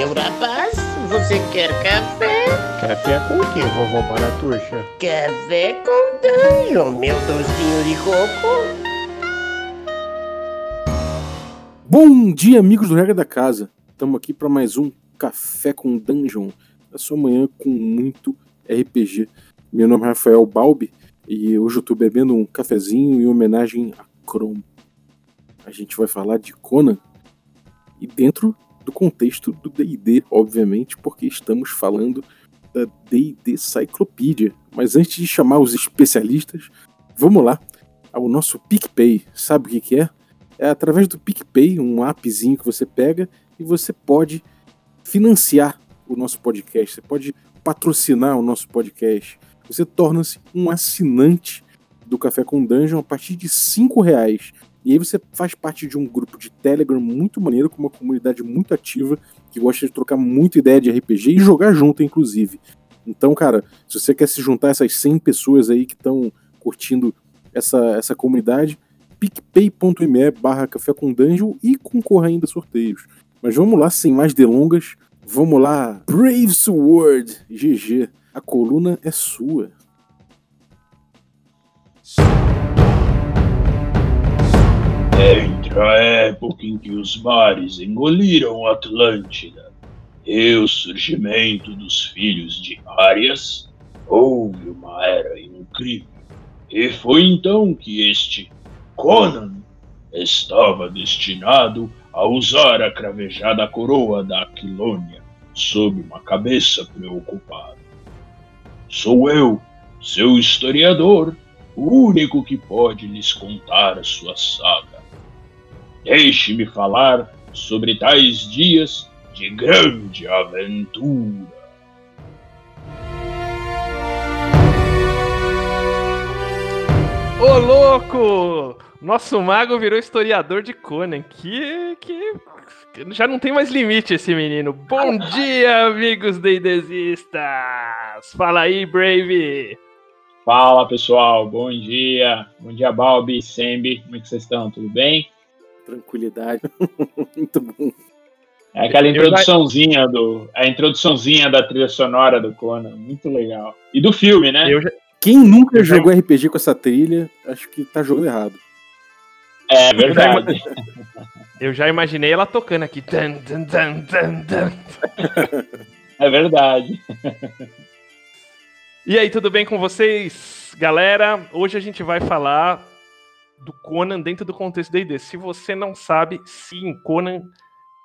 meu rapaz? Você quer café? Café com o que, vovó Baratuxa? Café com danho, meu docinho de coco. Bom dia, amigos do Regra da Casa. Estamos aqui para mais um Café com Dungeon. A sua manhã com muito RPG. Meu nome é Rafael Balbi e hoje eu estou bebendo um cafezinho em homenagem a Chrome. A gente vai falar de Conan e dentro do contexto do D&D, obviamente, porque estamos falando da D&D Cyclopedia. Mas antes de chamar os especialistas, vamos lá ao nosso PicPay. Sabe o que, que é? É através do PicPay, um appzinho que você pega e você pode financiar o nosso podcast, você pode patrocinar o nosso podcast. Você torna-se um assinante do Café com Dungeon a partir de cinco reais. E aí você faz parte de um grupo de Telegram muito maneiro, com uma comunidade muito ativa, que gosta de trocar muita ideia de RPG e jogar junto, inclusive. Então, cara, se você quer se juntar a essas 100 pessoas aí que estão curtindo essa, essa comunidade, picpay.me barra café com dungeon e concorra ainda a sorteios. Mas vamos lá, sem mais delongas, vamos lá. Brave Sword, GG, a coluna é sua. Entre a época em que os mares engoliram Atlântida e o surgimento dos filhos de Arias, houve uma era incrível. E foi então que este Conan estava destinado a usar a cravejada coroa da Aquilônia sob uma cabeça preocupada. Sou eu, seu historiador, o único que pode lhes contar a sua saga. Deixe-me falar sobre tais dias de grande aventura. Ô louco! Nosso mago virou historiador de Conan. Que, que já não tem mais limite esse menino. Bom dia, amigos deidesistas! Fala aí, Brave! Fala pessoal, bom dia. Bom dia, Balbi, Sembi. Como é que vocês estão? Tudo bem? Tranquilidade. muito bom. É aquela introduçãozinha do. A introduçãozinha da trilha sonora do Conan. Muito legal. E do filme, né? Eu já, Quem nunca jogou RPG com essa trilha, acho que tá jogando errado. É verdade. eu já imaginei ela tocando aqui. Tan, tan, tan. É verdade. E aí, tudo bem com vocês, galera? Hoje a gente vai falar do Conan dentro do contexto D&D. Se você não sabe, sim, Conan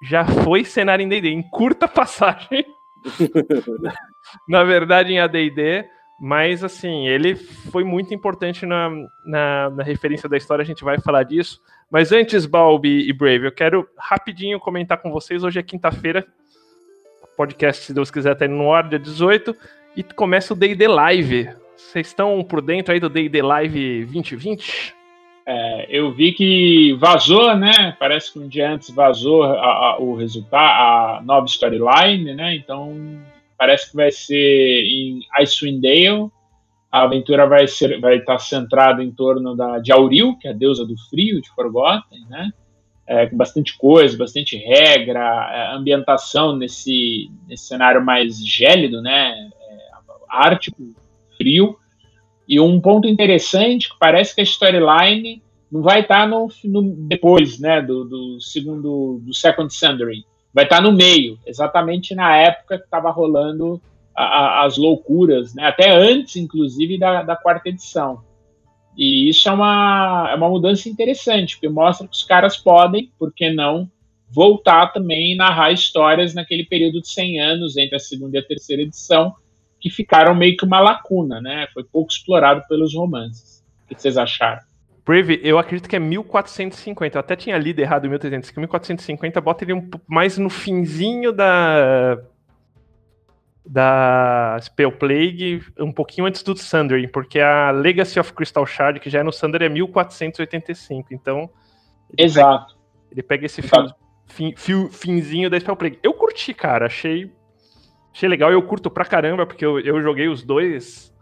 já foi cenário em D&D, em curta passagem. na verdade, em AD&D, mas assim, ele foi muito importante na, na, na, referência da história, a gente vai falar disso. Mas antes, Balbi e Brave, eu quero rapidinho comentar com vocês. Hoje é quinta-feira, podcast, se Deus quiser, tá indo no ar, dia 18, e começa o D&D Live. Vocês estão por dentro aí do D&D Live 2020? É, eu vi que vazou, né? Parece que um dia antes vazou a, a, o resultado, a nova storyline, né? Então parece que vai ser em Icewind Dale. A aventura vai ser, vai estar centrada em torno da de Auril, que é a deusa do frio de Forgotten, né? É, com bastante coisa, bastante regra, é, ambientação nesse, nesse cenário mais gélido, né? É, ártico, frio. E um ponto interessante que parece que a storyline não vai estar no, no depois, né, do, do segundo, do Second Sundering vai estar no meio, exatamente na época que estava rolando a, a, as loucuras, né? até antes, inclusive, da, da, quarta edição. E isso é uma, é uma mudança interessante, porque mostra que os caras podem, por que não, voltar também e narrar histórias naquele período de 100 anos entre a segunda e a terceira edição, que ficaram meio que uma lacuna, né? Foi pouco explorado pelos romances. O que vocês acharam? Brave, eu acredito que é 1450. Eu até tinha lido errado 1350. 1450 bota ele um mais no finzinho da da Spell Plague, um pouquinho antes do Sundering, porque a Legacy of Crystal Shard, que já é no Sunder, é 1485. Então. Ele Exato. Pega, ele pega esse fio, fin, fio, finzinho da Spell Plague. Eu curti, cara. Achei, achei legal. Eu curto pra caramba, porque eu, eu joguei os dois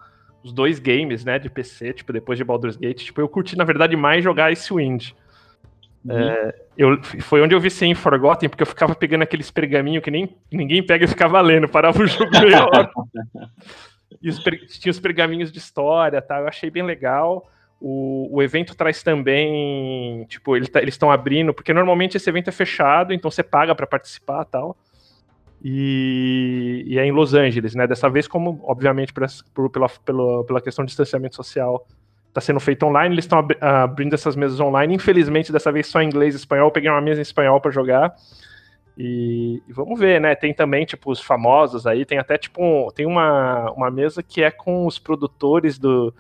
os dois games, né, de PC, tipo, depois de Baldur's Gate, tipo, eu curti, na verdade, mais jogar Icewind. É, eu, foi onde eu vi sem Forgotten, porque eu ficava pegando aqueles pergaminhos que nem ninguém pega e ficava lendo, parava o jogo meia hora. e os, tinha os pergaminhos de história, tá? Eu achei bem legal. O, o evento traz também, tipo, ele tá, eles estão abrindo, porque normalmente esse evento é fechado, então você paga para participar tal. E, e, é em Los Angeles, né? Dessa vez, como, obviamente, por, por, pela, pela, pela questão de distanciamento social, está sendo feito online, eles estão abrindo essas mesas online. Infelizmente, dessa vez só em inglês e espanhol. Eu peguei uma mesa em espanhol para jogar. E, e, vamos ver, né? Tem também, tipo, os famosos aí. Tem até, tipo, um, tem uma, uma mesa que é com os produtores do.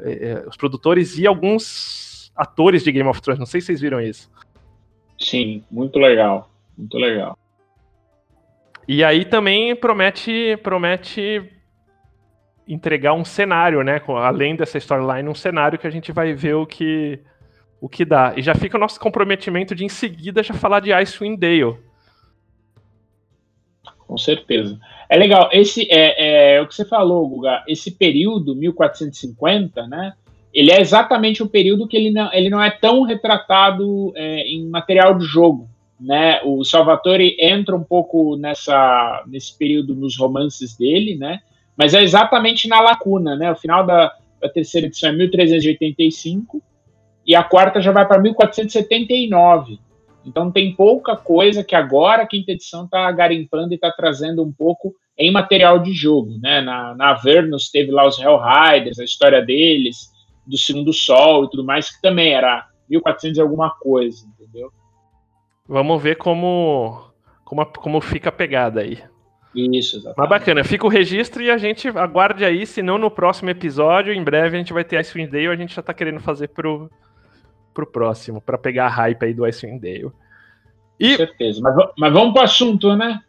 Eh, os produtores e alguns atores de Game of Thrones. Não sei se vocês viram isso. Sim, muito legal. Muito legal. E aí também promete, promete entregar um cenário, né? Além dessa storyline, um cenário que a gente vai ver o que, o que dá. E já fica o nosso comprometimento de em seguida já falar de Icewind Dale. Com certeza. É legal. Esse é, é o que você falou, Guga. Esse período 1450, né? Ele é exatamente o período que ele não, ele não é tão retratado é, em material de jogo. Né? O Salvatore entra um pouco nessa, nesse período nos romances dele, né? Mas é exatamente na lacuna, né? O final da, da terceira edição é 1385 e a quarta já vai para 1479. Então tem pouca coisa que agora a quinta edição está garimpando e está trazendo um pouco em material de jogo, né? Na, na Avernus teve lá os Hellriders, a história deles, do Segundo Sol e tudo mais, que também era 1400 e alguma coisa, entendeu? Vamos ver como, como, como fica a pegada aí. Isso, exatamente. Mas bacana, fica o registro e a gente aguarde aí, se não no próximo episódio, em breve a gente vai ter Icewind Dale, a gente já tá querendo fazer pro, pro próximo, para pegar a hype aí do Icewind Dale. E... Com certeza, mas, mas vamos pro assunto, né?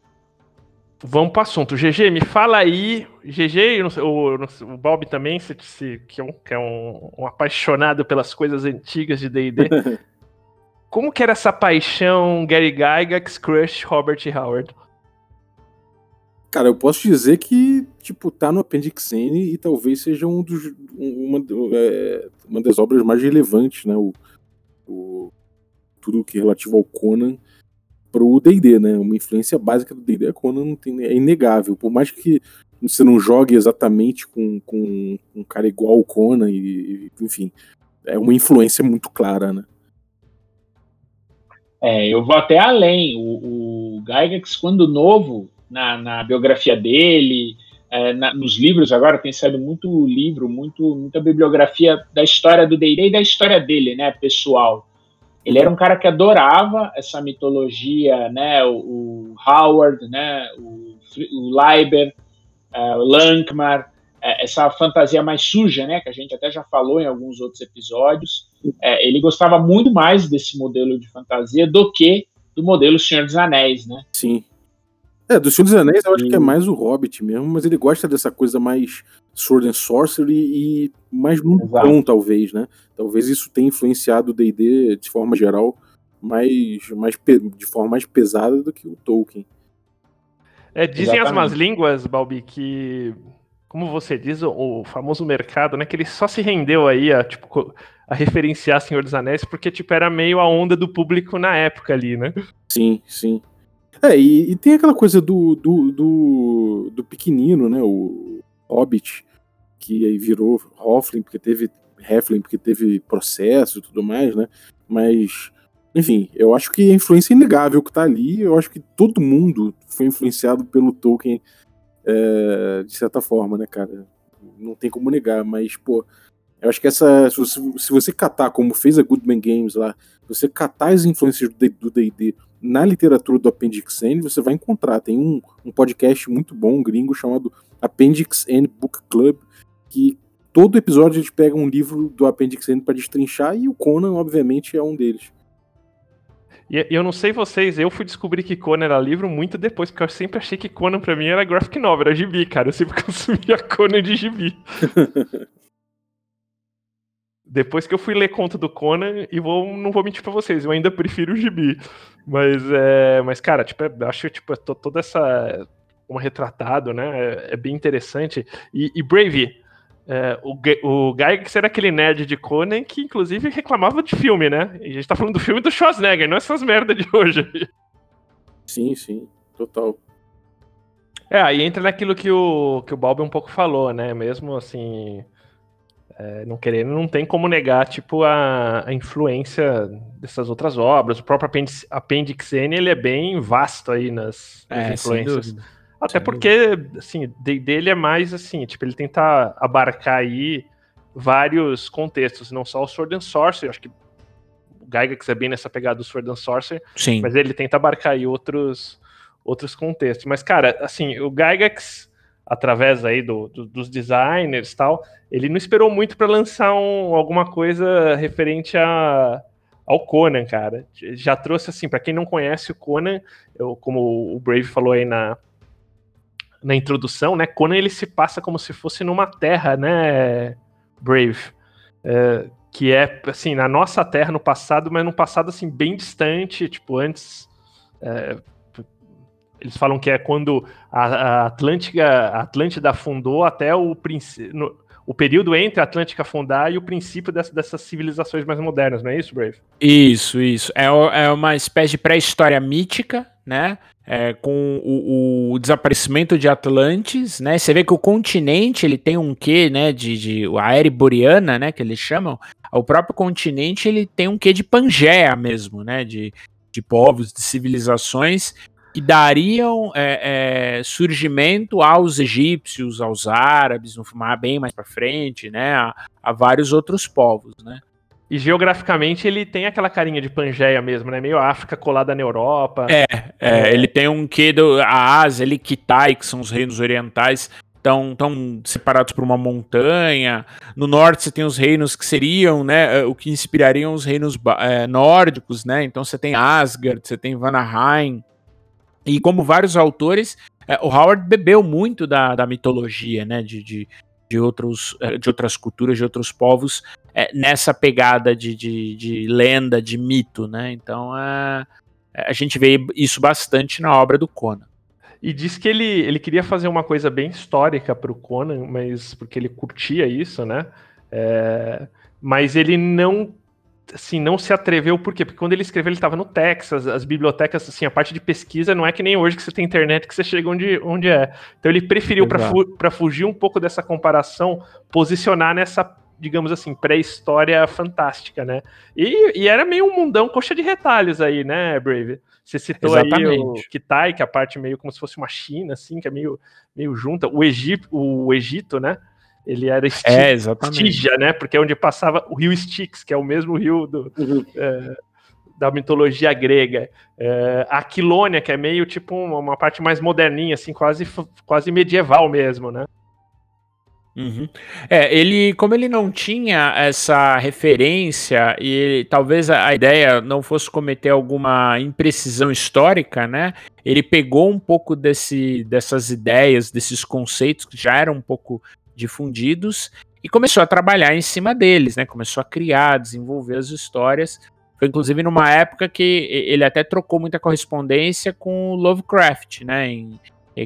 Vamos pro assunto. GG, me fala aí. GG, o, o Bob também, se, se, que é, um, que é um, um apaixonado pelas coisas antigas de DD. Como que era essa paixão Gary Gygax, Crush, Robert Howard? Cara, eu posso dizer que, tipo, tá no Appendix N e talvez seja um dos, uma, é, uma das obras mais relevantes, né? O, o, tudo que é relativo ao Conan pro D&D, né? Uma influência básica do D&D, a Conan tem, é inegável. Por mais que você não jogue exatamente com, com um cara igual o Conan, e, enfim, é uma influência muito clara, né? É, eu vou até além. O, o Gygax, quando novo, na, na biografia dele, é, na, nos livros agora tem saído muito livro, muito, muita bibliografia da história do D&D e da história dele, né, pessoal. Ele era um cara que adorava essa mitologia, né, o, o Howard, né, o, o Leiber, uh, o Lankmar, é, essa fantasia mais suja, né, que a gente até já falou em alguns outros episódios. É, ele gostava muito mais desse modelo de fantasia do que do modelo Senhor dos Anéis, né? Sim. É, do Senhor dos Anéis eu acho que é mais o Hobbit mesmo, mas ele gosta dessa coisa mais Sword and Sorcery e mais mundão, talvez, né? Talvez isso tenha influenciado o D&D de forma geral, mais, mais de forma mais pesada do que o Tolkien. É, dizem Exatamente. as más línguas, Balbi, que como você diz, o, famoso mercado, né? Que ele só se rendeu aí a, tipo, a referenciar Senhor dos Anéis porque, tipo, era meio a onda do público na época ali, né? Sim, sim. É, e, e tem aquela coisa do, do, do, do, pequenino, né? O Hobbit, que aí virou Hoffling, porque teve Heflin, porque teve processo e tudo mais, né? Mas, enfim, eu acho que a influência é inegável que tá ali. Eu acho que todo mundo foi influenciado pelo Tolkien é, de certa forma, né, cara? Não tem como negar, mas, pô, eu acho que essa. Se você, se você catar, como fez a Goodman Games lá, você catar as influências do DD na literatura do Appendix N, você vai encontrar. Tem um, um podcast muito bom, um gringo, chamado Appendix N Book Club, que todo episódio eles pegam um livro do Appendix N para destrinchar, e o Conan, obviamente, é um deles. E eu não sei vocês, eu fui descobrir que Conan era livro muito depois, porque eu sempre achei que Conan pra mim era graphic novel, era gibi, cara. Eu sempre consumia Conan de gibi. depois que eu fui ler conta do Conan, e vou, não vou mentir pra vocês, eu ainda prefiro o gibi. Mas, é, mas cara, tipo, é, acho que tipo, toda essa. Um retratado, né? É, é bem interessante. E, e Brave, É, o, o Gygax era aquele nerd de Conan que, inclusive, reclamava de filme, né? E a gente tá falando do filme do Schwarzenegger, não essas merda de hoje. Sim, sim, total. É, aí entra naquilo que o, que o Bob um pouco falou, né? Mesmo assim, é, não querendo, não tem como negar, tipo, a, a influência dessas outras obras. O próprio Appendix, Appendix N, ele é bem vasto aí nas, nas É, influências. dúvida. Até Sem porque, assim, de- dele é mais assim, tipo, ele tenta abarcar aí vários contextos, não só o Sword and Sorcery, acho que o Gygax é bem nessa pegada do Sword and Sorcery, Sim. mas ele tenta abarcar aí outros, outros contextos. Mas, cara, assim, o Gygax, através aí do, do- dos designers tal, ele não esperou muito para lançar um- alguma coisa referente a, ao Conan, cara. Já trouxe, assim, para quem não conhece o Conan, eu, como o Brave falou aí na, na introdução, né? Conan ele se passa como se fosse numa terra, né, Brave? É, que é, assim, na nossa terra no passado, mas num passado, assim, bem distante, tipo, antes. é, eles falam que é quando a, a Atlântica, a Atlântida afundou até o, princ- no- o período entre a Atlântica afundar e o princípio dessa- dessas civilizações mais modernas, não é isso, Brave? Isso, isso. É, é uma espécie de pré-história mítica, né? É, com o, o desaparecimento de Atlantes, né? Você vê que o continente ele tem um quê, né? De, de a era boreana, né? Que eles chamam. O próprio continente ele tem um quê de Pangeia mesmo, né? De, de povos, de civilizações que dariam é, é, surgimento aos egípcios, aos árabes, no filmar bem mais para frente, né? A, a vários outros povos, né? E geograficamente ele tem aquela carinha de Pangeia mesmo, né? Meio África colada na Europa. É, é, ele tem um quê do a Ásia, ele Kitai, que são os reinos orientais, estão tão separados por uma montanha. No norte você tem os reinos que seriam, né, eh, o que inspirariam os reinos eh, nórdicos, né? Então você tem Asgard, você tem Vanaheim. E como vários autores, eh, o Howard bebeu muito da, da mitologia, né, de, de, de, outros, eh, de outras culturas, de outros povos, eh, nessa pegada de, de, de lenda, de mito, né? Então, é a gente vê isso bastante na obra do Conan. E diz que ele, ele queria fazer uma coisa bem histórica pro Conan, mas porque ele curtia isso, né? É, mas ele não assim, não se atreveu, por quê? Porque quando ele escreveu, ele estava no Texas, as bibliotecas, assim, a parte de pesquisa não é que nem hoje que você tem internet que você chega onde, onde é. Então ele preferiu, para fu fugir um pouco dessa comparação, posicionar nessa, digamos assim, pré-história fantástica, né? E, e era meio um mundão coxa de retalhos aí, né, Brave? Você citou aí o Exatamente. Kitai, que é a parte meio como se fosse uma China, assim, que é meio, meio junta. O Egito, o Egito, né? Ele era Esti- É. Estígia, né? Porque é onde passava o rio Styx, que é o mesmo rio do, Uhum. é, da mitologia grega. É, a Aquilônia, que é meio tipo uma, parte mais moderninha, assim, quase, quase medieval mesmo, né? Uhum. É, ele, como ele não tinha essa referência e ele- talvez a, a ideia não fosse cometer alguma imprecisão histórica, né? Ele pegou um pouco desse, dessas ideias, desses conceitos que já eram um pouco difundidos e começou a trabalhar em cima deles, né? Começou a criar, desenvolver as histórias. Foi inclusive numa época que ele até trocou muita correspondência com o Lovecraft, né? Em,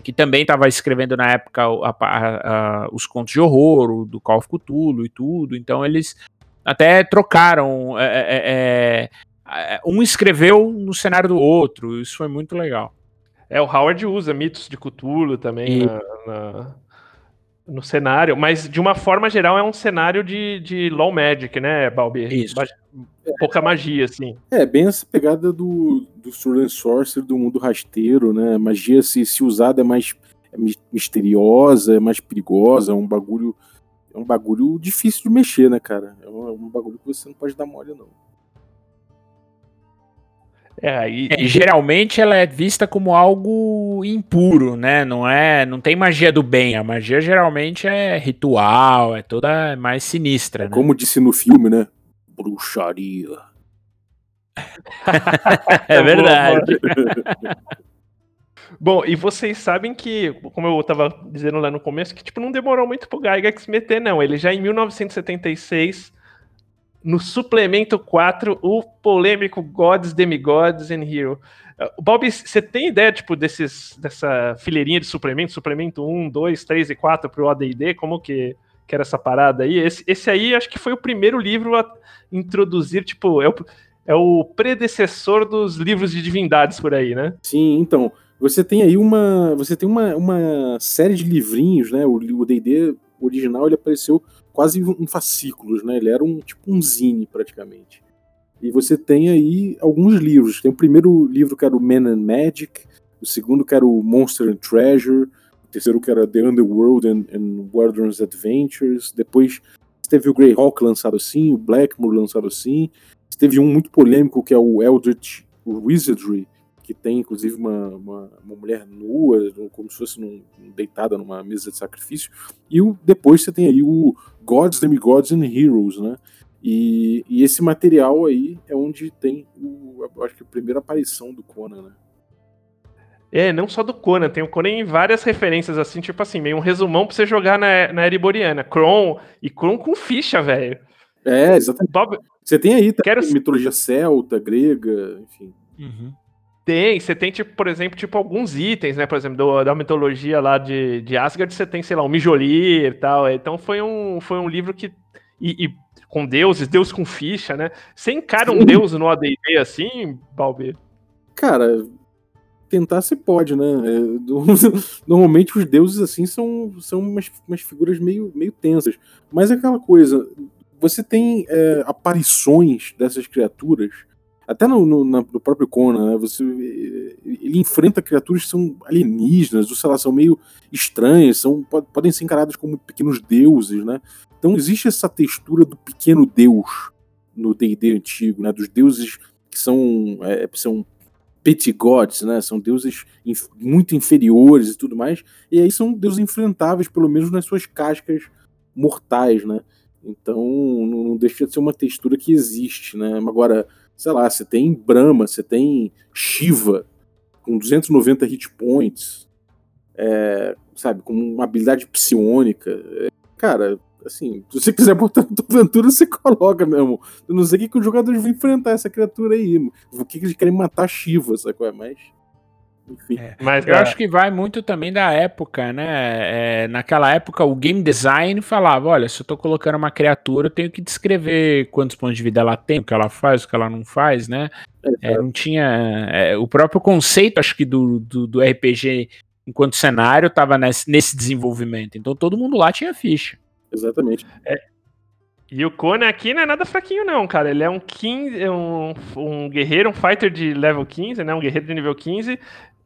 que também estava escrevendo na época a- a- a- os contos de horror, o do Call of Cthulhu e tudo. Então eles até trocaram. é, é, é, é, um escreveu no cenário do outro. Isso foi muito legal. É, o Howard usa mitos de Cthulhu também E- na- na- no cenário, mas de uma forma geral é um cenário de, de Law Magic, né, Balbi? Isso. Pouca magia, assim. É, bem essa pegada do, do Sword and Sorcery, do mundo rasteiro, né? Magia, se, se usada, é mais é mi- misteriosa, é mais perigosa, é um bagulho. É um bagulho difícil de mexer, né, cara? É um, é um bagulho que você não pode dar mole, não. É, É, e geralmente ela é vista como algo impuro, né? Não é, não tem magia do bem. A magia geralmente é ritual, é toda mais sinistra, né? Como disse no filme, né? Bruxaria. É verdade. Bom, e vocês sabem que, como eu tava dizendo lá no começo, que tipo, não demorou muito pro Gygax meter, não. Ele já em 1976, no suplemento 4, o polêmico Gods, Demigods and Hero. Uh, Bob, você tem ideia, tipo, desses, dessa fileirinha de suplementos, suplemento 1, 2, 3 e 4 pro AD&D, como que, que era essa parada aí. Esse, esse aí acho que foi o primeiro livro a introduzir, tipo, é o, é o predecessor dos livros de divindades por aí, né? Sim, então. Você tem aí uma. Você tem uma, uma série de livrinhos, né? O DD original ele apareceu quase em fascículos, né? Ele era um tipo um zine praticamente. E você tem aí alguns livros. Tem o primeiro livro que era o Man and Magic, o segundo que era o Monster and Treasure, o terceiro que era The Underworld and, and Wilderness Adventures. Depois teve o Greyhawk lançado assim, o Blackmoor lançado assim. Teve um muito polêmico que é o Eldritch Wizardry, que tem inclusive uma, uma, uma, mulher nua, como se fosse num, deitada numa mesa de sacrifício. E o, depois você tem aí o Gods, Demigods and Heroes, né? E, e esse material aí é onde tem, o, acho que a primeira aparição do Conan, né? É, não só do Conan, tem o Conan em várias referências, assim, tipo assim, meio um resumão pra você jogar na, na Eriboriana. Kron, e Kron com ficha, velho. É, exatamente. Bob... Você tem aí Quero... mitologia celta, grega, enfim. Uhum. Tem, você tem, tipo, por exemplo, tipo, alguns itens, né? Por exemplo, do, da mitologia lá de, de Asgard, você tem, sei lá, um Mijolir e tal. Então foi um, foi um livro que. E, e com deuses, deus com ficha, né? Você encara um deus no ADD assim, Balbi? Cara, tentar se pode, né? É, normalmente os deuses assim são, são umas, umas figuras meio, meio tensas. Mas é aquela coisa, você tem é, aparições dessas criaturas até no, no, no próprio Conan, né, você, ele enfrenta criaturas que são alienígenas, ou sei lá, são meio estranhas, são, podem ser encaradas como pequenos deuses, né? Então existe essa textura do pequeno deus no D&D antigo, né? Dos deuses que são, é, são petty gods, né? São deuses inf muito inferiores e tudo mais, e aí são deuses enfrentáveis, pelo menos nas suas cascas mortais, né? Então não deixa de ser uma textura que existe, né? Agora sei lá, você tem Brahma, você tem Shiva com 290 hit points, é, sabe, com uma habilidade psionica. É, cara, assim, se você quiser botar na tua aventura, você coloca mesmo. Eu não sei o que, que os jogadores vão enfrentar essa criatura aí. O que, que eles querem matar Shiva, sacou? É mais. Enfim. É, mas eu é. acho que vai muito também da época, né? É, naquela época o game design falava: olha, se eu tô colocando uma criatura, eu tenho que descrever quantos pontos de vida ela tem, o que ela faz, o que ela não faz, né? É, não tinha. É, o próprio conceito, acho que, do, do, do RPG enquanto cenário estava nesse, nesse desenvolvimento. Então todo mundo lá tinha ficha. Exatamente. É, e o Conan aqui não é nada fraquinho, não, cara. Ele é um 15, um, um guerreiro, um fighter de level 15, né? Um guerreiro de nível 15,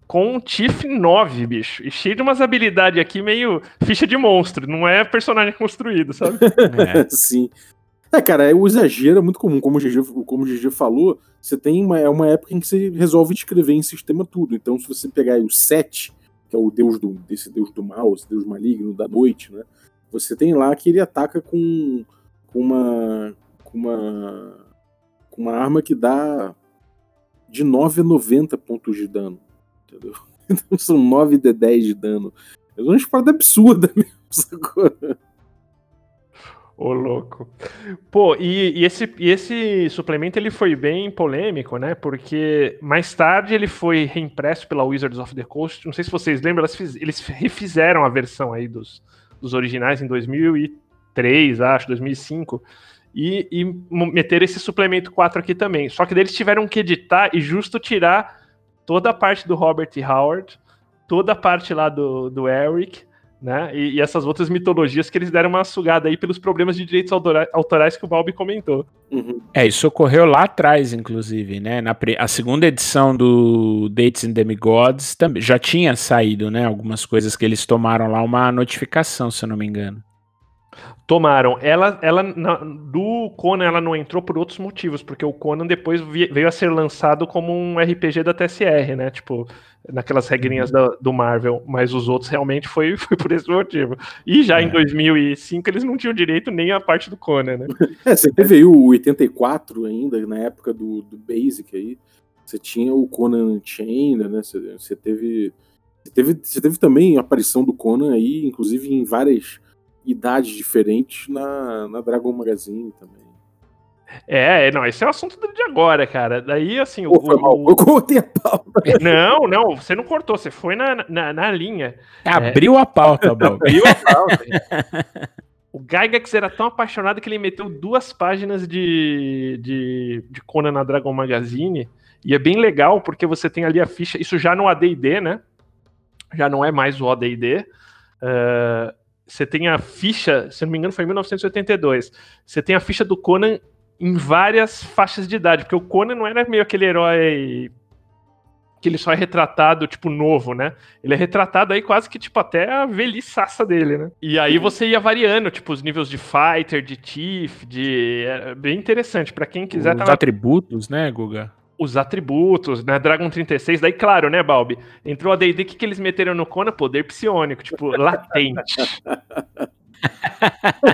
com um Tiff 9, bicho. E cheio de umas habilidades aqui meio ficha de monstro. Não é personagem construído, sabe? é. Sim. É, cara, o exagero é muito comum. Como o GG, como o GG falou, você tem uma, é uma época em que você resolve escrever em sistema tudo. Então, se você pegar o 7, que é o deus do, desse deus do mal, esse deus maligno da noite, né? Você tem lá que ele ataca com, com uma. com uma. com uma arma que dá de 9 a 90 pontos de dano entendeu? Então são 9 de 10 de dano. É uma espada absurda mesmo, sacou? Ô, louco. Pô, e, e, esse, e esse suplemento ele foi bem polêmico, né? Porque mais tarde ele foi reimpresso pela Wizards of the Coast. Não sei se vocês lembram, fiz, eles refizeram a versão aí dos, dos originais em 2003, acho, 2005. E, e meteram esse suplemento 4 aqui também. Só que eles tiveram que editar e justo tirar toda a parte do Robert Howard, toda a parte lá do, do Eric, né? E, e, essas outras mitologias que eles deram uma sugada aí pelos problemas de direitos autorais que o Balbi comentou. Uhum. É, isso ocorreu lá atrás, inclusive, né? Na a segunda edição do Dates and Demigods também já tinha saído, né? Algumas coisas que eles tomaram lá uma notificação, se eu não me engano. Tomaram. Ela, ela na, do Conan, ela não entrou por outros motivos, porque o Conan depois veio a ser lançado como um RPG da TSR, né? Tipo, naquelas regrinhas da, do Marvel, mas os outros realmente foi, foi por esse motivo. E já é. em 2005 eles não tinham direito nem a parte do Conan, né? É, você teve aí o 84 ainda, na época do, do Basic aí, você tinha o Conan Chain, né? Você, você teve, você teve, você teve também a aparição do Conan aí, inclusive em várias idades diferentes na, na Dragon Magazine também. É, não, esse é o assunto de agora, cara. Daí, assim. Pô, o, mal, o... Eu cortei a pauta. Não, não, você não cortou, você foi na, na, na linha. Abriu é... a pauta, Bob. Abriu a pauta. O Gygax era tão apaixonado que ele meteu duas páginas de, de, de Conan na Dragon Magazine. E é bem legal, porque você tem ali a ficha. Isso já no ADD, né? Já não é mais o ODD. Uh, você tem a ficha, se não me engano, foi em 1982. Você tem a ficha do Conan em várias faixas de idade, porque o Conan não era meio aquele herói que ele só é retratado, tipo, novo, né? Ele é retratado aí quase que, tipo, até a velhiçaça dele, né? E aí você ia variando, tipo, os níveis de fighter, de chief, de... É bem interessante, para quem quiser... Os tá atributos, né, Guga? Os atributos, né? Dragon 36, daí, claro, né, Balbi? Entrou a D&D, o que, que eles meteram no Conan? Poder psionico, tipo, latente.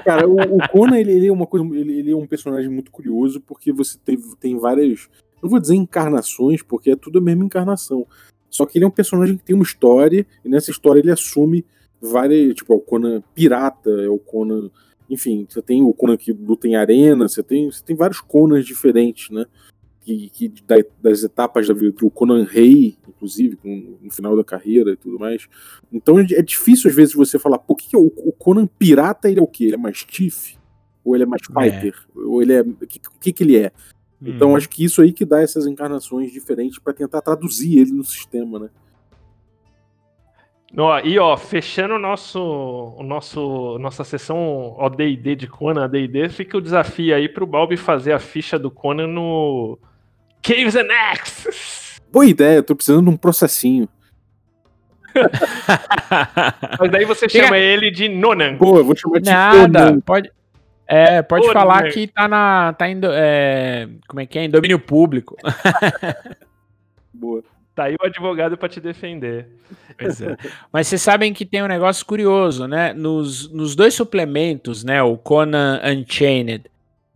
Cara, o, o Conan, ele, ele, é uma coisa, ele, ele, é um personagem muito curioso, porque você tem, tem várias não vou dizer encarnações, porque é tudo a mesma encarnação. Só que ele é um personagem que tem uma história, e nessa história ele assume várias. Tipo, é o Conan pirata, é o Conan. Enfim, você tem o Conan que luta em arena, você tem, você tem vários Conans diferentes, né? Que, que das etapas da vida, o Conan Rei, inclusive, no final da carreira e tudo mais. Então é difícil às vezes você falar, por que, que é o, o, Conan pirata ele é o quê? Ele é mais Tiff? Ou ele é mais é. fighter? É. Ou ele é. O que, que, que ele é? Então uhum. acho que isso aí que dá essas encarnações diferentes para tentar traduzir ele no sistema, né? Ó, e ó, fechando o nosso, o nosso nossa sessão ODD de Conan, AD&D, fica o desafio aí pro Balbi fazer a ficha do Conan no Caves and Axes. Boa ideia, tô precisando de um processinho. Mas daí você chama ele de Nonan. Boa, eu vou chamar de Nada, Nonan. pode é, pode falar né? que tá na. tá em. É, como é que é? Em domínio público. Boa. Tá aí o advogado para te defender. Pois é. Mas vocês sabem que tem um negócio curioso, né? Nos, nos dois suplementos, né? O Conan Unchained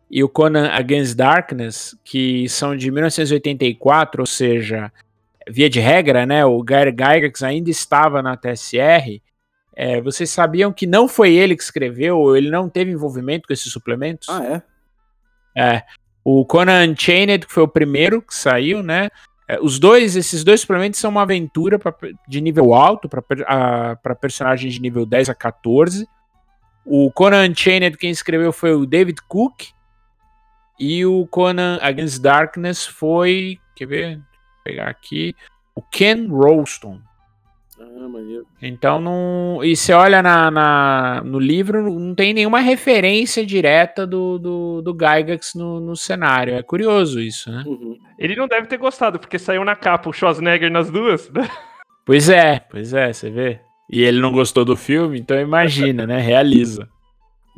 e o Conan Against Darkness, que são de 1984, ou seja, via de regra, né? O Gary Gygax ainda estava na TSR. É, vocês sabiam que não foi ele que escreveu, ou ele não teve envolvimento com esses suplementos? Ah, é? É. O Conan Unchained, que foi o primeiro que saiu, né? É, os dois, esses dois suplementos são uma aventura pra, de nível alto para personagens de nível 10 a 14. O Conan Unchained, quem escreveu foi o David Cook. E o Conan Against Darkness foi. Quer ver? Vou pegar aqui. O Ken Rolston. Ah, maneiro. Então não. E você olha na, na, no livro, não tem nenhuma referência direta do, do, do Gygax no, no cenário. É curioso isso, né? Uhum. Ele não deve ter gostado, porque saiu na capa o Schwarzenegger nas duas, né? Pois é, pois é, você vê. E ele não gostou do filme, então imagina, né? Realiza.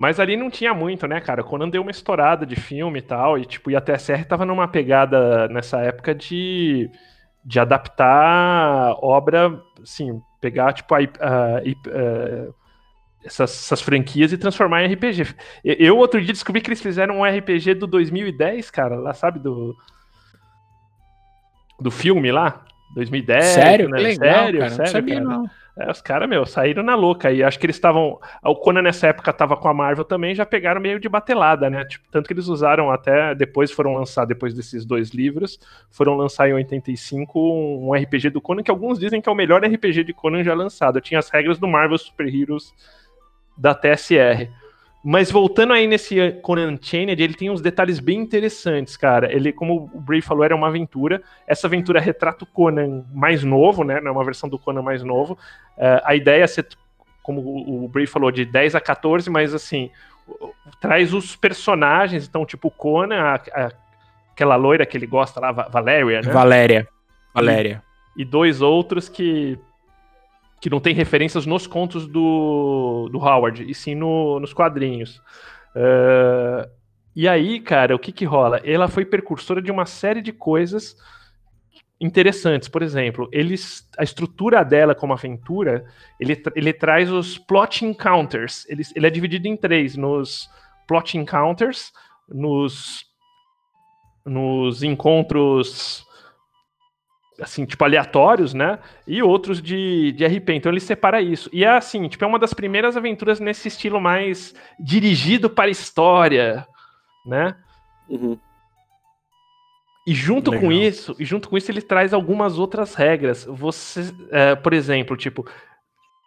Mas ali não tinha muito, né, cara? Quando deu uma estourada de filme e tal, e tipo, e a TSR tava numa pegada nessa época de de adaptar obra, assim, pegar tipo a, a, a, essas, essas, franquias e transformar em RPG. Eu outro dia descobri que eles fizeram um RPG do 2010, cara, lá sabe do do filme lá, 2010. Sério? Né? Legal, sério, cara, sério, não sabia cara. não. É, os caras, meu, saíram na louca. E acho que eles estavam. O Conan nessa época tava com a Marvel também, já pegaram meio de batelada, né? Tipo, tanto que eles usaram até. Depois foram lançar, depois desses dois livros, foram lançar em 85 um RPG do Conan, que alguns dizem que é o melhor RPG de Conan já lançado. Tinha as regras do Marvel Super Heroes da TSR. Mas voltando aí nesse Conan Unchained, ele tem uns detalhes bem interessantes, cara. Ele, como o Bray falou, era uma aventura. Essa aventura retrata o Conan mais novo, né? É uma versão do Conan mais novo. Uh, a ideia é ser, como o Bray falou, de 10 a 14, mas assim, traz os personagens. Então, tipo, o Conan, a, a, aquela loira que ele gosta lá, Valéria, né? Valéria. Valéria. E, e dois outros que que não tem referências nos contos do, do Howard, e sim no, nos quadrinhos. Uh, e aí, cara, o que que rola? Ela foi precursora de uma série de coisas interessantes. Por exemplo, eles, a estrutura dela como aventura, ele, ele traz os plot encounters. Ele, ele é dividido em três: nos plot encounters, nos, nos encontros assim, tipo, aleatórios, né? E outros de, de RP. Então ele separa isso. E é assim, tipo, é uma das primeiras aventuras nesse estilo mais dirigido para a história, né? Uhum. E junto Legal. com isso, e junto com isso ele traz algumas outras regras. Você, é, por exemplo, tipo,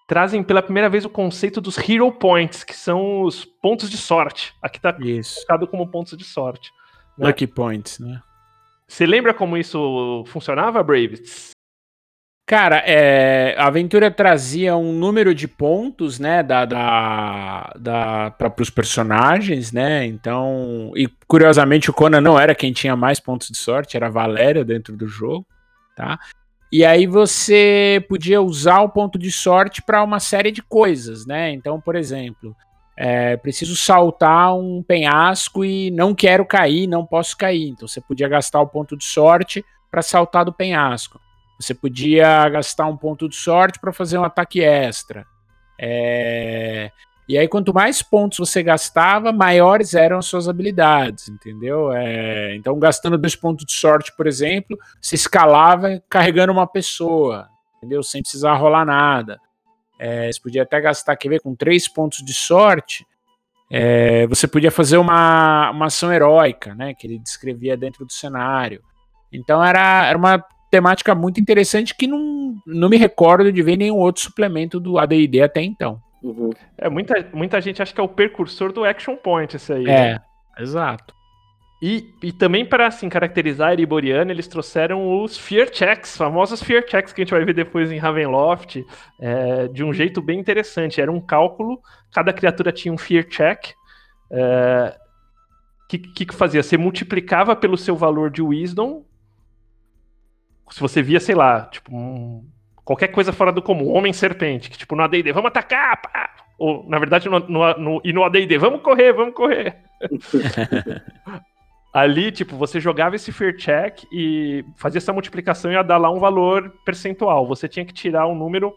trazem pela primeira vez o conceito dos Hero Points, que são os pontos de sorte. Aqui tá Isso. colocado como pontos de sorte. né? Lucky Points, né? Você lembra como isso funcionava, Braves? Cara, é, a aventura trazia um número de pontos, né, da, da, da, para os personagens, né, então, e curiosamente o Conan não era quem tinha mais pontos de sorte, era a Valéria dentro do jogo, tá? E aí você podia usar o ponto de sorte para uma série de coisas, né, então, por exemplo, é, preciso saltar um penhasco e não quero cair, não posso cair, então você podia gastar o ponto de sorte para saltar do penhasco. Você podia gastar um ponto de sorte para fazer um ataque extra. É, E aí, quanto mais pontos você gastava, maiores eram as suas habilidades, entendeu? É, Então, gastando dois pontos de sorte, por exemplo, você escalava carregando uma pessoa, entendeu? Sem precisar rolar nada. É, Você podia até gastar, quer ver, com três pontos de sorte, é, você podia fazer uma, uma ação heróica, né? Que ele descrevia dentro do cenário. Então, era, era uma temática muito interessante que não, não me recordo de ver nenhum outro suplemento do AD&D até então. Uhum. É, muita, muita gente acha que é o precursor do Action Point esse aí. né? É, exato. E, e também para assim, caracterizar a eles trouxeram os Fear Checks, famosos Fear Checks que a gente vai ver depois em Ravenloft, é, de um jeito bem interessante. Era um cálculo, cada criatura tinha um Fear Check. é, que, que que fazia? Você multiplicava pelo seu valor de Wisdom. Se você via, sei lá, tipo, um- qualquer coisa fora do comum, Homem-Serpente, que tipo, no AD&D, vamos atacar, pá! Ou, na verdade, no, no, no- e no AD&D, vamos correr, vamos correr. Ali, tipo, você jogava esse Fear Check e fazia essa multiplicação e ia dar lá um valor percentual. Você tinha que tirar um número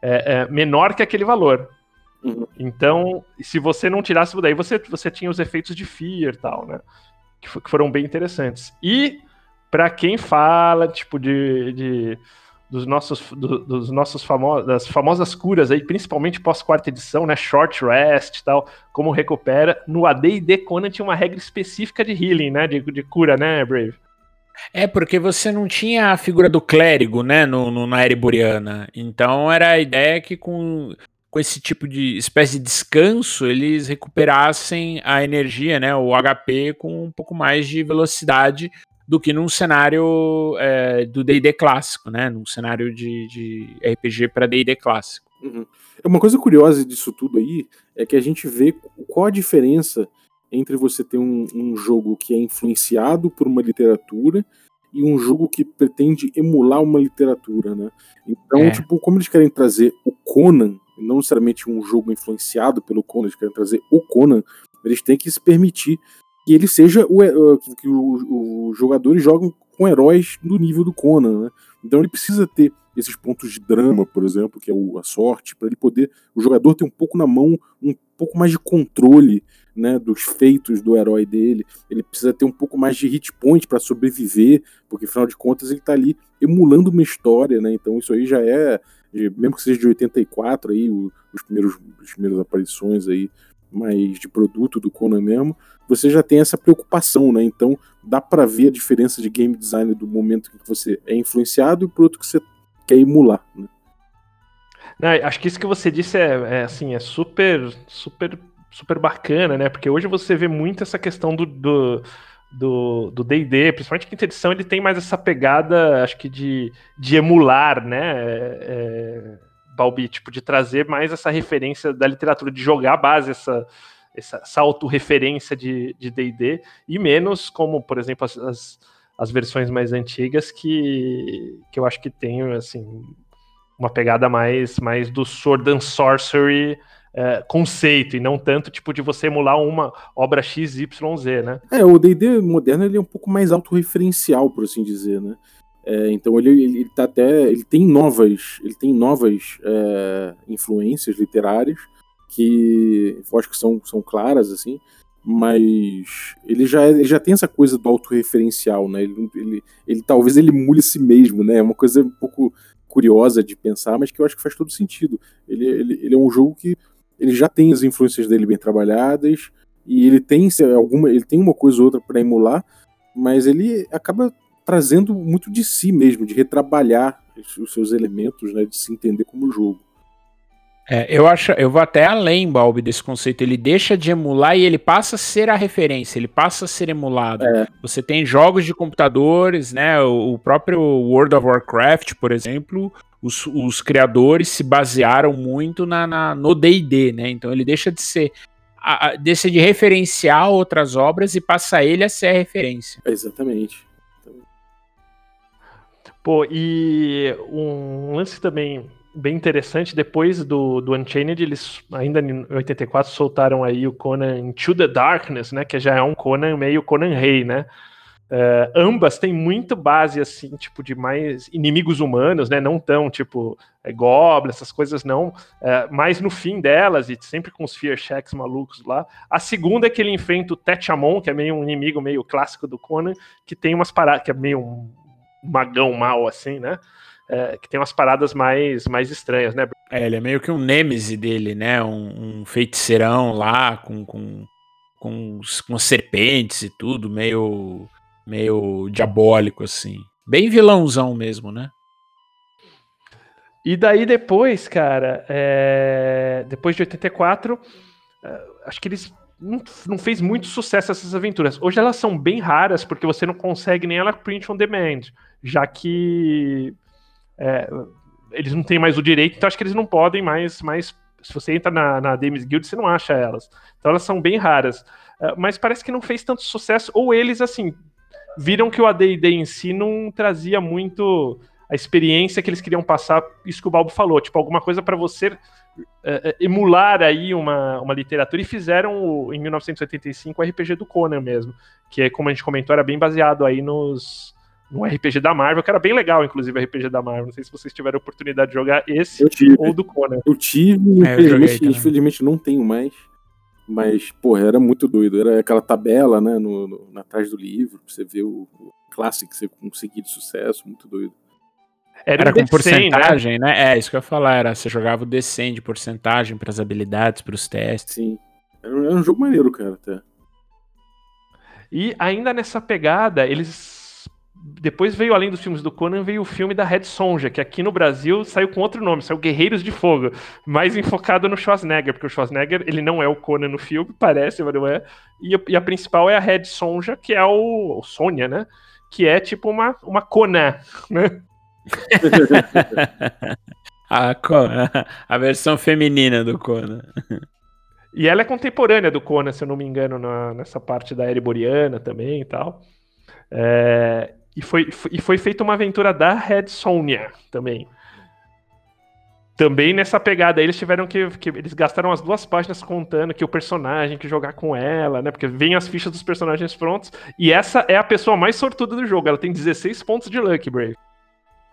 é, é, menor que aquele valor. Uhum. Então, se você não tirasse daí, você, você tinha os efeitos de Fear e tal, né? Que, que foram bem interessantes. E, pra quem fala, tipo, de. de- dos nossos, do- dos nossos famosos, das famosas curas aí, principalmente pós-quarta edição, né? Short rest e tal como recupera. No AD&D Conan tinha uma regra específica de healing, né? De, de cura, né, Brave? É, porque você não tinha a figura do clérigo, né, no, no- na Ereboriana. Então era a ideia que com, com esse tipo de espécie de descanso, eles recuperassem a energia, né, o HP com um pouco mais de velocidade do que num cenário é, do D&D clássico, né, num cenário de, de RPG para D&D clássico. Uhum. Uma coisa curiosa disso tudo aí é que a gente vê qual a diferença entre você ter um, um jogo que é influenciado por uma literatura e um jogo que pretende emular uma literatura, né? Então, É. tipo, como eles querem trazer o Conan, não necessariamente um jogo influenciado pelo Conan, eles querem trazer o Conan, eles têm que se permitir que ele seja o, que, os jogadores jogam com heróis do nível do Conan, né? Então ele precisa ter esses pontos de drama, por exemplo, que é a sorte, para ele poder o jogador ter um pouco na mão, um pouco mais de controle, né, dos feitos do herói dele. Ele precisa ter um pouco mais de hit point para sobreviver, porque afinal de contas ele tá ali emulando uma história, né? Então isso aí já é, mesmo que seja de 84 aí, os primeiros as primeiras aparições aí mais de produto do Conan mesmo, você já tem essa preocupação, né? Então dá para ver a diferença de game design do momento que você é influenciado e pro outro que você quer emular, né? Não, acho que isso que você disse é, é, assim, é super, super, super bacana, né? Porque hoje você vê muito essa questão do do do do D&D, principalmente quinta edição, ele tem mais essa pegada, acho que de, de emular, né? É, é, Balbi, tipo, de trazer mais essa referência da literatura, de jogar a base, essa, essa, essa autorreferência de D&D, e menos como, por exemplo, as, as, as versões mais antigas que, que eu acho que tem, assim, uma pegada mais, mais do Sword and Sorcery é, conceito, e não tanto tipo de você emular uma obra XYZ, né? É, o D&D moderno ele é um pouco mais autorreferencial, por assim dizer, né? É, então ele, ele, ele tá até, ele tem novas, ele tem novas é, influências literárias que eu acho que são, são claras assim, mas ele já, é- ele já tem essa coisa do autorreferencial, né? Ele, ele, ele talvez ele emule si mesmo, né? É uma coisa um pouco curiosa de pensar, mas que eu acho que faz todo sentido. Ele, ele, ele é um jogo que ele já tem as influências dele bem trabalhadas e ele tem alguma, ele tem uma coisa ou outra para emular, mas ele acaba trazendo muito de si mesmo, de retrabalhar os seus elementos né, de se entender como jogo. É, eu acho, eu vou até além, Balbi, desse conceito. Ele deixa de emular e ele passa a ser a referência, ele passa a ser emulado. É. Você tem jogos de computadores, né? O, próprio World of Warcraft, por exemplo, os, os criadores se basearam muito na, na no D&D, né? Então ele deixa de ser a, a, deixa de referenciar outras obras e passa ele a ser a referência. Exatamente. Pô, e um lance também bem interessante, depois do, do Unchained, eles ainda em 84 soltaram aí o Conan Into the Darkness, né, que já é um Conan meio Conan Rei, né, Uh, ambas têm muito base, assim, tipo, de mais inimigos humanos, né? Não tão, tipo, é, goblins, essas coisas não. Uh, mas no fim delas, e sempre com os fear checks malucos lá. A segunda é que ele enfrenta o Tetchamon, que é meio um inimigo meio clássico do Conan, que tem umas paradas, que é meio um magão mal, assim, né? Uh, que tem umas paradas mais, mais estranhas, né? É, ele é meio que um nêmese dele, né? Um, um feiticeirão lá, com, com, com, com serpentes e tudo, meio meio diabólico, assim. Bem vilãozão mesmo, né? E daí depois, cara, é... depois de 84, é, acho que eles não, fez muito sucesso essas aventuras. Hoje elas são bem raras, porque você não consegue nem ela print on demand, já que é, eles não têm mais o direito, então acho que eles não podem mais, mais se você entra na, na Games Guild, você não acha elas. Então elas são bem raras. É, mas parece que não fez tanto sucesso, ou eles, assim, viram que o AD&D em si não trazia muito a experiência que eles queriam passar, isso que o Balbo falou, tipo, alguma coisa para você é, emular aí uma, uma literatura, e fizeram o, em 1985 o RPG do Conan mesmo, que é, como a gente comentou, era bem baseado aí nos no RPG da Marvel, que era bem legal, inclusive, o RPG da Marvel. Não sei se vocês tiveram a oportunidade de jogar esse ou do Conan. Eu tive, é, infelizmente, infelizmente não tenho mais. Mas, porra, era muito doido. Era aquela tabela, né, no, no, na trás do livro, pra você ver o, o clássico que você conseguir de sucesso, muito doido. Era, era um com né? porcentagem, né? né? É, isso que eu ia falar. Era, você jogava o D100 de porcentagem para as habilidades, para os testes. Sim. Era, era um jogo maneiro, cara, até. E ainda nessa pegada, eles depois veio, além dos filmes do Conan, veio o filme da Red Sonja, que aqui no Brasil saiu com outro nome, saiu Guerreiros de Fogo, mais enfocado no Schwarzenegger, porque o Schwarzenegger, ele não é o Conan no filme, parece, mas não é. E a, e a principal é a Red Sonja, que é o, o Sônia, né? Que é tipo uma, uma Conan, né? a, a versão feminina do Conan. E ela é contemporânea do Conan, se eu não me engano, na, nessa parte da Ereboriana também e tal. É, e foi, e foi feita uma aventura da Red Sonja também. Também nessa pegada eles tiveram que, que, Eles gastaram as duas páginas contando que o personagem que jogar com ela, né? Porque vem as fichas dos personagens prontos. E essa é a pessoa mais sortuda do jogo. Ela tem 16 pontos de luck, Brave.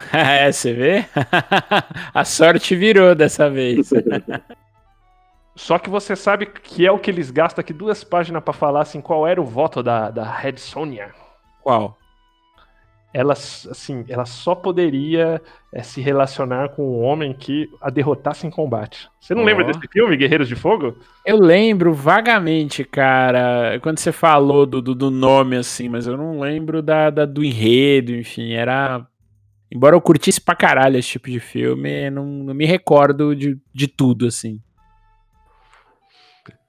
é, você vê? a sorte virou dessa vez. Só que você sabe que é o que eles gastam aqui duas páginas para falar assim qual era o voto da, da Red Sonja. Qual? ela, assim, ela só poderia é, se relacionar com um homem que a derrotasse em combate. Você não oh. lembra desse filme, Guerreiros de Fogo? Eu lembro vagamente, cara, quando você falou do, do, do nome, assim, mas eu não lembro da, da, do enredo, enfim, era... Embora eu curtisse pra caralho esse tipo de filme, não, não me recordo de, de tudo, assim.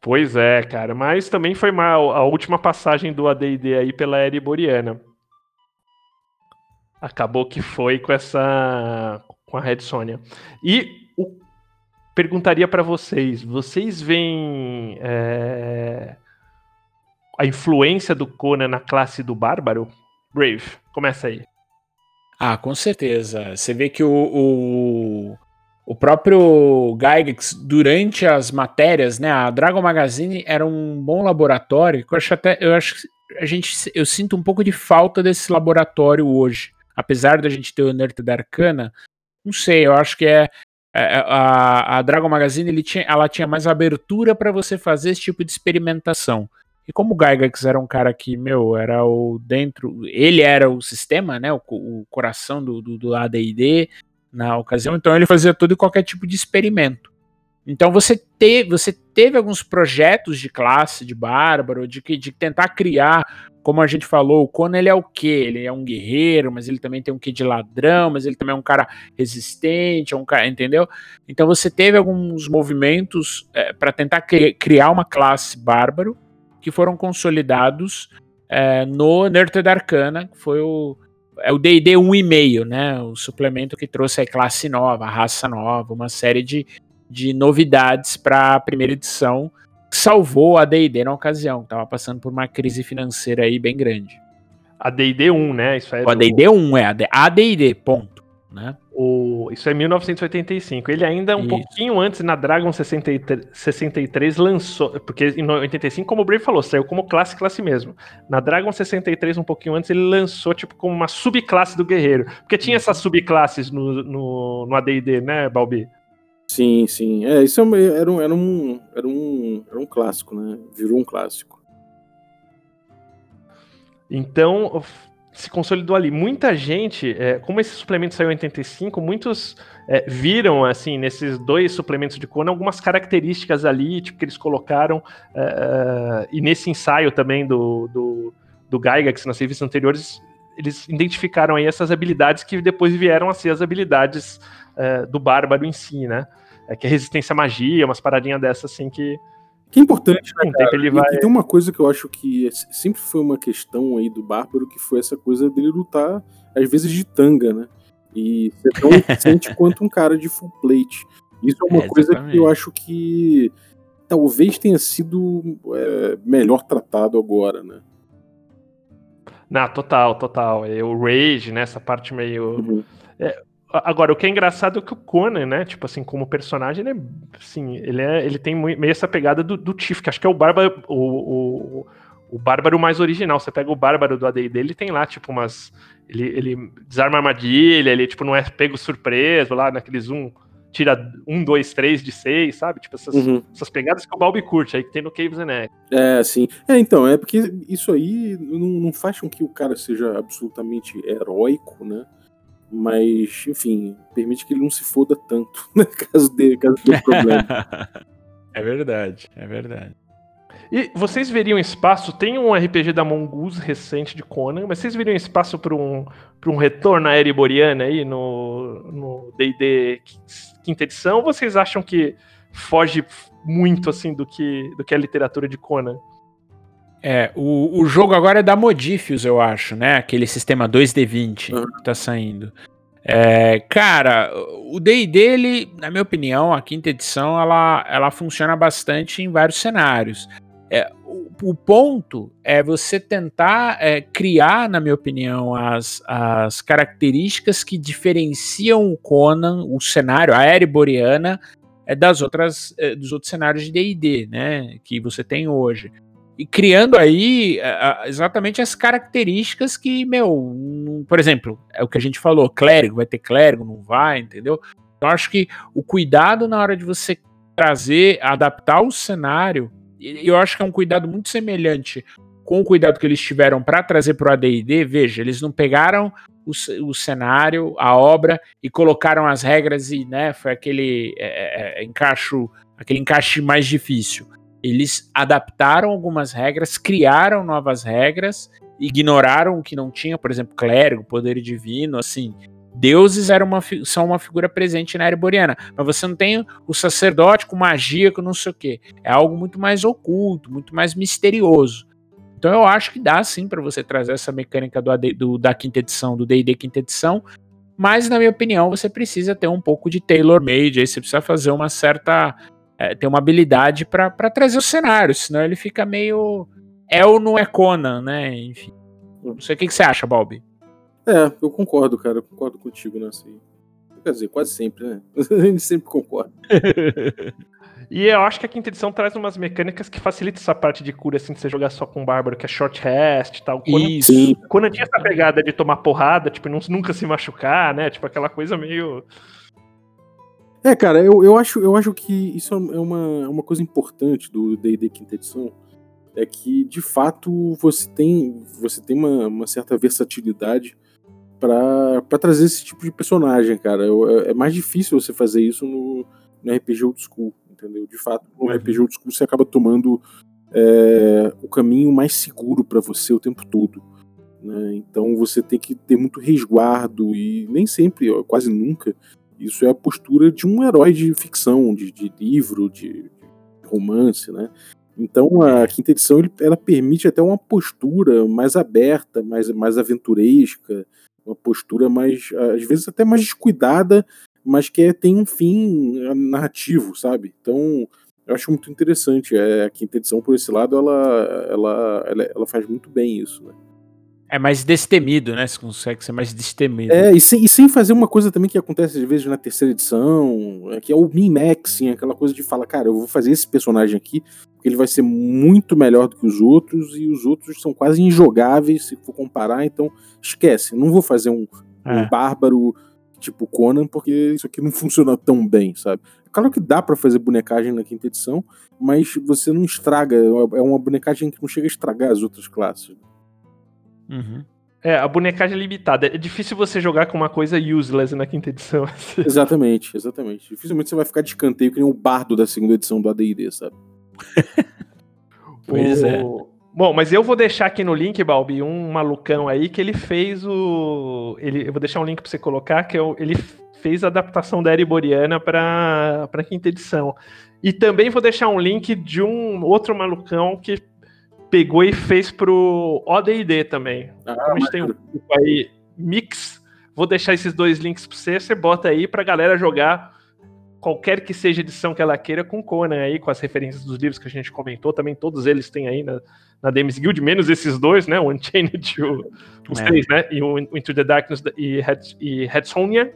Pois é, cara, mas também foi mal a última passagem do AD&D aí pela Ereboriana acabou que foi com essa com a Red Sonja. E o, perguntaria para vocês, vocês veem é, a influência do Conan na classe do Bárbaro? Brave, começa aí. Ah, com certeza. Você vê que o, o, o próprio Gygax, durante as matérias, né, a Dragon Magazine era um bom laboratório. Eu acho até, eu acho a gente, eu sinto um pouco de falta desse laboratório hoje apesar da gente ter o Nerd da Arcana, não sei, eu acho que é, é, é a, a Dragon Magazine ele tinha, ela tinha mais abertura para você fazer esse tipo de experimentação. Como o Gygax era um cara que, meu, era o dentro. Ele era o sistema, né? O, o coração do, do, do ADD na ocasião, então ele fazia todo e qualquer tipo de experimento. Então você, te, você teve alguns projetos de classe, de bárbaro, de, de tentar criar como a gente falou, o Conan ele é o quê? Ele é um guerreiro, mas ele também tem um quê de ladrão, mas ele também é um cara resistente, é um cara, entendeu? Então você teve alguns movimentos é, para tentar cri criar uma classe bárbaro que foram consolidados é, no Nerd Arcana, que foi o é o D&D 1,5, né? O suplemento que trouxe a classe nova, a raça nova, uma série de, de novidades para a primeira edição salvou a D&D na ocasião, tava passando por uma crise financeira aí bem grande. A D&D 1, né? Isso é a D&D 1 é a D&D, ponto, né? O, isso é 1985. Ele ainda um isso. pouquinho antes, na Dragon 63, 63, lançou. Porque em 85, como o Brave falou, saiu como classe, classe mesmo. Na Dragon 63, um pouquinho antes, ele lançou tipo como uma subclasse do guerreiro. Porque tinha essas subclasses no, no, no ADD, né, Balbi? Sim, sim. É, isso é era, um, era, um, era, um, era um clássico, né? Virou um clássico. Então, se consolidou ali. Muita gente, é, como esse suplemento saiu em 85, muitos é, viram, assim, nesses dois suplementos de Conan, algumas características ali, tipo, que eles colocaram, é, é e nesse ensaio também do, do, do Gygax nas revistas anteriores, eles identificaram aí essas habilidades que depois vieram a ser as habilidades é, do bárbaro em si, né? É, que é resistência à magia, umas paradinhas dessas assim que. Que é importante, né, cara? Ele vai... E tem uma coisa que eu acho que sempre foi uma questão aí do bárbaro, que foi essa coisa dele lutar, às vezes, de tanga, né? E ser tão eficiente quanto um cara de full plate. Isso é uma é, coisa que eu acho que talvez tenha sido é, melhor tratado agora, né? Não, total, total. É, o Rage, né? Essa parte meio. Uhum. É, Agora, o que é engraçado é que o Conan, né, tipo assim, como personagem, ele é, assim, ele, é, ele tem meio essa pegada do, do Tiff, que acho que é o Bárbaro, o, o, o Bárbaro mais original. Você pega o Bárbaro do AD&D, ele tem lá, tipo, umas... Ele, ele desarma armadilha, ele, tipo, não é pego surpreso lá naqueles um... Tira um, dois, três de seis, sabe? Tipo, essas, uhum. essas pegadas que o Balbi curte aí, que tem no Caves and Egg. É, sim. É, então, é porque isso aí não, não faz com que o cara seja absolutamente heróico, né? Mas, enfim, permite que ele não se foda tanto, né, caso dê, caso dê problema. é verdade, é verdade. E vocês veriam espaço? Tem um RPG da Mongoose recente de Conan, mas vocês veriam espaço para um, um retorno à Ereboriana aí no DD quinta edição? Ou vocês acham que foge muito assim do que, do que é a literatura de Conan? É, o, o jogo agora é da Modifius, eu acho, né? Aquele sistema 2D20 uhum. que tá saindo. É, cara, o D&D, ele, na minha opinião, a quinta edição, ela, ela funciona bastante em vários cenários. É, o, o, ponto é você tentar é, criar, na minha opinião, as, as características que diferenciam o Conan, o cenário, a era boreana, é, das outras, é, dos outros cenários de D&D, né, que você tem hoje criando aí exatamente as características que, meu, por exemplo, é o que a gente falou, clérigo, vai ter clérigo, não vai, entendeu? Eu acho que o cuidado na hora de você trazer, adaptar o cenário, eu acho que é um cuidado muito semelhante com o cuidado que eles tiveram para trazer para o AD&D, veja, eles não pegaram o, o, cenário, a obra e colocaram as regras e, né, foi aquele é, é, é encaixo, aquele encaixe mais difícil. Eles adaptaram algumas regras, criaram novas regras, ignoraram o que não tinha, por exemplo, clérigo, poder divino, assim. Deuses eram uma, são uma figura presente na era boreana, mas você não tem o sacerdote com magia, com não sei o quê. É algo muito mais oculto, muito mais misterioso. Então eu acho que dá sim para você trazer essa mecânica do, do da quinta edição, do D&D quinta edição, mas na minha opinião você precisa ter um pouco de tailor-made, aí você precisa fazer uma certa é, ter uma habilidade para trazer o cenário, senão ele fica meio. É ou não é Conan, né? Enfim. Não sei o que, que você acha, Balbi. É, eu concordo, cara. Eu concordo contigo nessa aí. Quer dizer, quase sempre, né? A gente sempre concorda. E eu acho que a quinta edição traz umas mecânicas que facilitam essa parte de cura, assim, de você jogar só com o Bárbaro, que é short rest e tal. Quando, Isso. Quando tinha essa pegada de tomar porrada, tipo, não, nunca se machucar, né? Tipo, aquela coisa meio. É, cara, eu, eu, acho, eu acho que isso é uma, é uma coisa importante do D&D quinta edição, é que, de fato, você tem, você tem uma, uma certa versatilidade para trazer esse tipo de personagem, cara. É, é mais difícil você fazer isso no, no RPG Old School, entendeu? De fato, no uhum. RPG Old School você acaba tomando é, o caminho mais seguro para você o tempo todo. Né? Então você tem que ter muito resguardo e nem sempre, quase nunca, isso é a postura de um herói de ficção, de, de livro, de, romance, né? Então a quinta edição ele, ela permite até uma postura mais aberta, mais, mais aventuresca, uma postura mais, às vezes até mais descuidada, mas que é, tem um fim narrativo, sabe? Então eu acho muito interessante. É, a quinta edição, por esse lado, ela, ela, ela, ela faz muito bem isso, né? É mais destemido, né? Você consegue ser mais destemido. É, e sem, e sem fazer uma coisa também que acontece às vezes na terceira edição, é, que é o min-maxing, aquela coisa de falar, cara, eu vou fazer esse personagem aqui, porque ele vai ser muito melhor do que os outros, e os outros são quase injogáveis se for comparar, então esquece, não vou fazer um, é. um bárbaro tipo Conan, porque isso aqui não funciona tão bem, sabe? Claro que dá para fazer bonecagem na quinta edição, mas você não estraga, é uma bonecagem que não chega a estragar as outras classes. Uhum. É, a bonecagem é limitada. É difícil você jogar com uma coisa useless na quinta edição. exatamente, exatamente. Dificilmente você vai ficar de escanteio que nem o bardo da segunda edição do AD&D, sabe? pois o... é. Bom, mas eu vou deixar aqui no link, Balbi, um malucão aí que ele fez o. Ele, eu vou deixar um link para você colocar, que é o... ele fez a adaptação da Ereboriana para a quinta edição. E também vou deixar um link de um outro malucão que pegou e fez pro ODD também. Ah, Como a gente tem um grupo aí mix, vou deixar esses dois links para você, você bota aí pra galera jogar qualquer que seja edição que ela queira com Conan aí, com as referências dos livros que a gente comentou, também todos eles têm aí na, na Dames Guild, menos esses dois, né, o Unchained e o, os é. três, né, e o Into the Darkness e, Head, e Headsonia,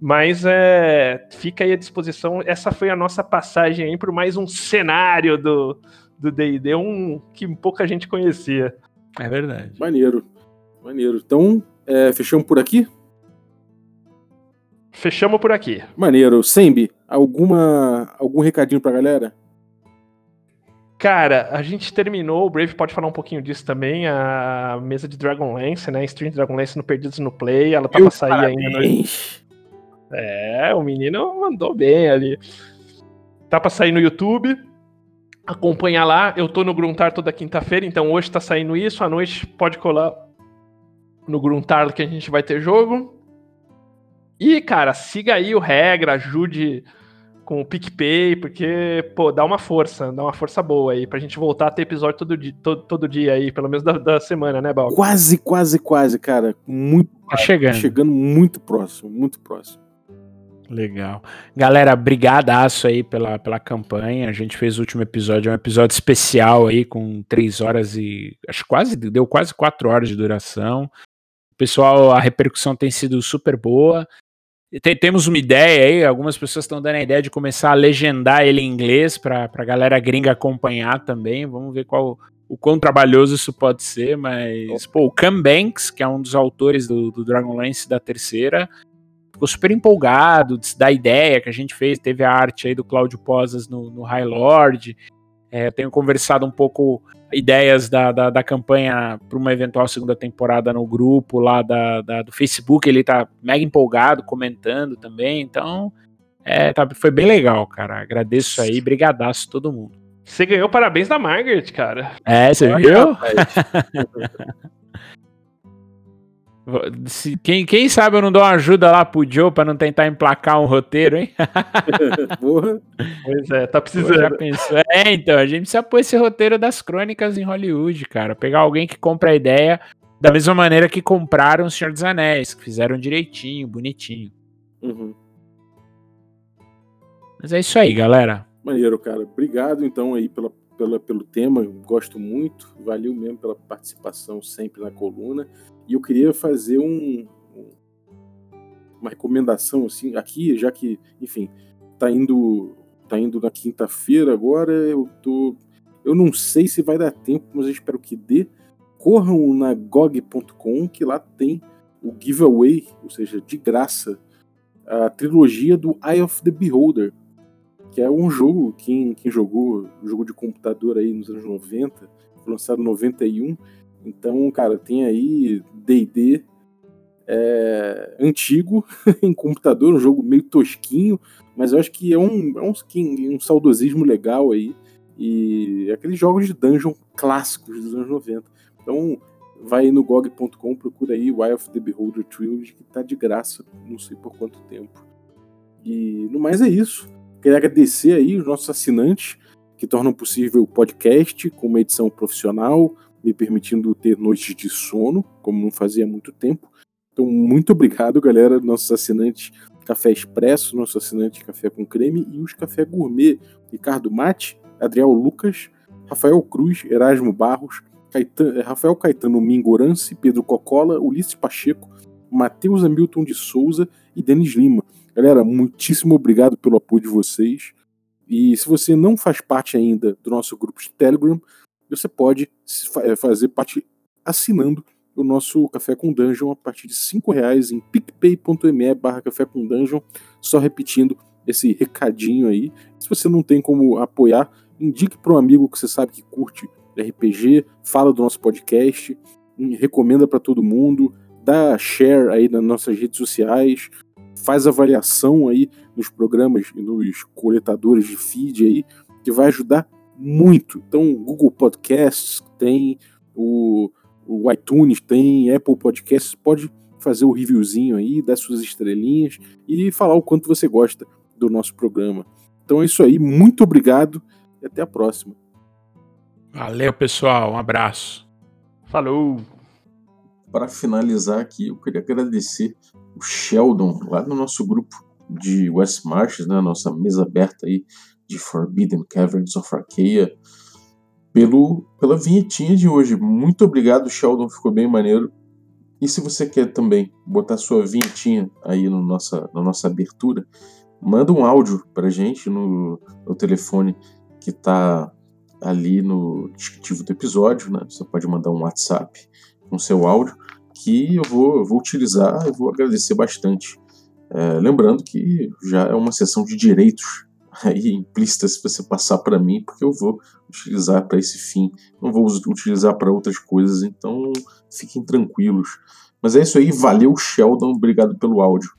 mas é, fica aí à disposição, essa foi a nossa passagem aí por mais um cenário do, do D&D, um que pouca gente conhecia. É verdade. Maneiro, maneiro. Então, é, fechamos por aqui? Fechamos por aqui. Maneiro. Sembi, alguma, algum recadinho pra galera? Cara, a gente terminou, o Brave pode falar um pouquinho disso também, a mesa de Dragonlance, né? Stream de Dragonlance no Perdidos no Play, ela tá pra sair ainda. No... É, o menino mandou bem ali. Tá pra sair no YouTube acompanhar lá. Eu tô no Gruntar toda quinta-feira, então hoje tá saindo isso. À noite pode colar no Gruntar que a gente vai ter jogo. E, cara, siga aí o regra, ajude com o PicPay, porque, pô, dá uma força, dá uma força boa aí, pra gente voltar a ter episódio todo dia, todo, todo dia aí, pelo menos da, da semana, né, Bal? Quase, quase, quase, cara. Muito. Tá chegando. Chegando muito próximo, muito próximo. Legal. Galera, brigadaço aí pela, pela campanha. A gente fez o último episódio, é um episódio especial aí, com três horas e. Acho quase, deu quase quatro horas de duração. Pessoal, a repercussão tem sido super boa. Tem, temos uma ideia aí, algumas pessoas estão dando a ideia de começar a legendar ele em inglês para a galera gringa acompanhar também. Vamos ver qual o quão trabalhoso isso pode ser, mas pô, o Cam Banks, que é um dos autores do, do Dragonlance da terceira, ficou super empolgado da ideia que a gente fez. Teve a arte aí do Cláudio Posas no, no High Lord. É, eu tenho conversado um pouco ideias da, da, da campanha para uma eventual segunda temporada no grupo lá da, da, do Facebook. Ele tá mega empolgado, comentando também. Então, é, tá, foi bem legal, cara. Agradeço aí, brigadaço todo mundo. Você ganhou parabéns da Margaret, cara. É, você viu? Se, quem, quem sabe eu não dou uma ajuda lá pro Joe pra não tentar emplacar um roteiro, hein? Porra. Pois é, tá precisando. Já pensou? É, então, a gente precisa pôr esse roteiro das crônicas em Hollywood, cara. Pegar alguém que compra a ideia da mesma maneira que compraram o Senhor dos Anéis, que fizeram direitinho, bonitinho. Uhum. Mas é isso aí, galera. Maneiro, cara. Obrigado, então, aí pela, pela, pelo tema. Gosto muito. Valeu mesmo pela participação sempre na coluna. E eu queria fazer um, uma recomendação assim aqui, já que, enfim, tá indo tá indo na quinta-feira agora, eu tô eu não sei se vai dar tempo, mas eu espero que dê. Corram na gog.com que lá tem o giveaway, ou seja, de graça, a trilogia do Eye of the Beholder, que é um jogo, quem, quem jogou, jogo de computador aí nos anos 90, lançado em 91, então, cara, tem aí D&D é, antigo em computador, um jogo meio tosquinho, mas eu acho que é um, é um, skin, um saudosismo legal aí. e aqueles jogos de dungeon clássicos dos anos 90. Então, vai no GOG.com, procura aí Wild of the Beholder Trilogy, que tá de graça, não sei por quanto tempo. E no mais é isso. Queria agradecer aí os nossos assinantes que tornam possível o podcast com uma edição profissional, me permitindo ter noites de sono, como não fazia há muito tempo. Então, muito obrigado, galera, nossos assinantes Café Expresso, nosso assinante Café com Creme e os Café Gourmet, Ricardo Mate, Adriel Lucas, Rafael Cruz, Erasmo Barros, Caetano, Rafael Caetano Mingorance, Pedro Cocola, Ulisses Pacheco, Matheus Hamilton de Souza e Denis Lima. Galera, muitíssimo obrigado pelo apoio de vocês. E se você não faz parte ainda do nosso grupo de Telegram, você pode eh, fazer parte assinando o nosso Café com Dungeon a partir de R$ reais em picpay.me barra Café com Dungeon. Só repetindo esse recadinho aí. Se você não tem como apoiar, indique para um amigo que você sabe que curte RPG, fala do nosso podcast, recomenda para todo mundo, dá share aí nas nossas redes sociais, faz avaliação aí nos programas e nos coletadores de feed aí, que vai ajudar muito. Então, Google Podcasts tem, o, o iTunes tem, Apple Podcasts, pode fazer o reviewzinho aí, dar suas estrelinhas e falar o quanto você gosta do nosso programa. Então é isso aí, muito obrigado e até a próxima. Valeu, pessoal, um abraço. Falou! Para finalizar aqui, eu queria agradecer o Sheldon, lá no nosso grupo de West Marches, né, nossa mesa aberta aí de Forbidden Caverns of Arcaea, pelo, pela vinhetinha de hoje. Muito obrigado, Sheldon, ficou bem maneiro. E se você quer também botar sua vinhetinha aí no nossa, na nossa abertura, manda um áudio pra gente no, no telefone que tá ali no descritivo do episódio, né? Você pode mandar um WhatsApp com seu áudio que eu vou, eu vou utilizar, eu vou agradecer bastante. É, lembrando que já é uma sessão de direitos aí implícita se você passar para mim, porque eu vou utilizar para esse fim, não vou utilizar para outras coisas, então fiquem tranquilos. Mas é isso aí, valeu Sheldon, obrigado pelo áudio.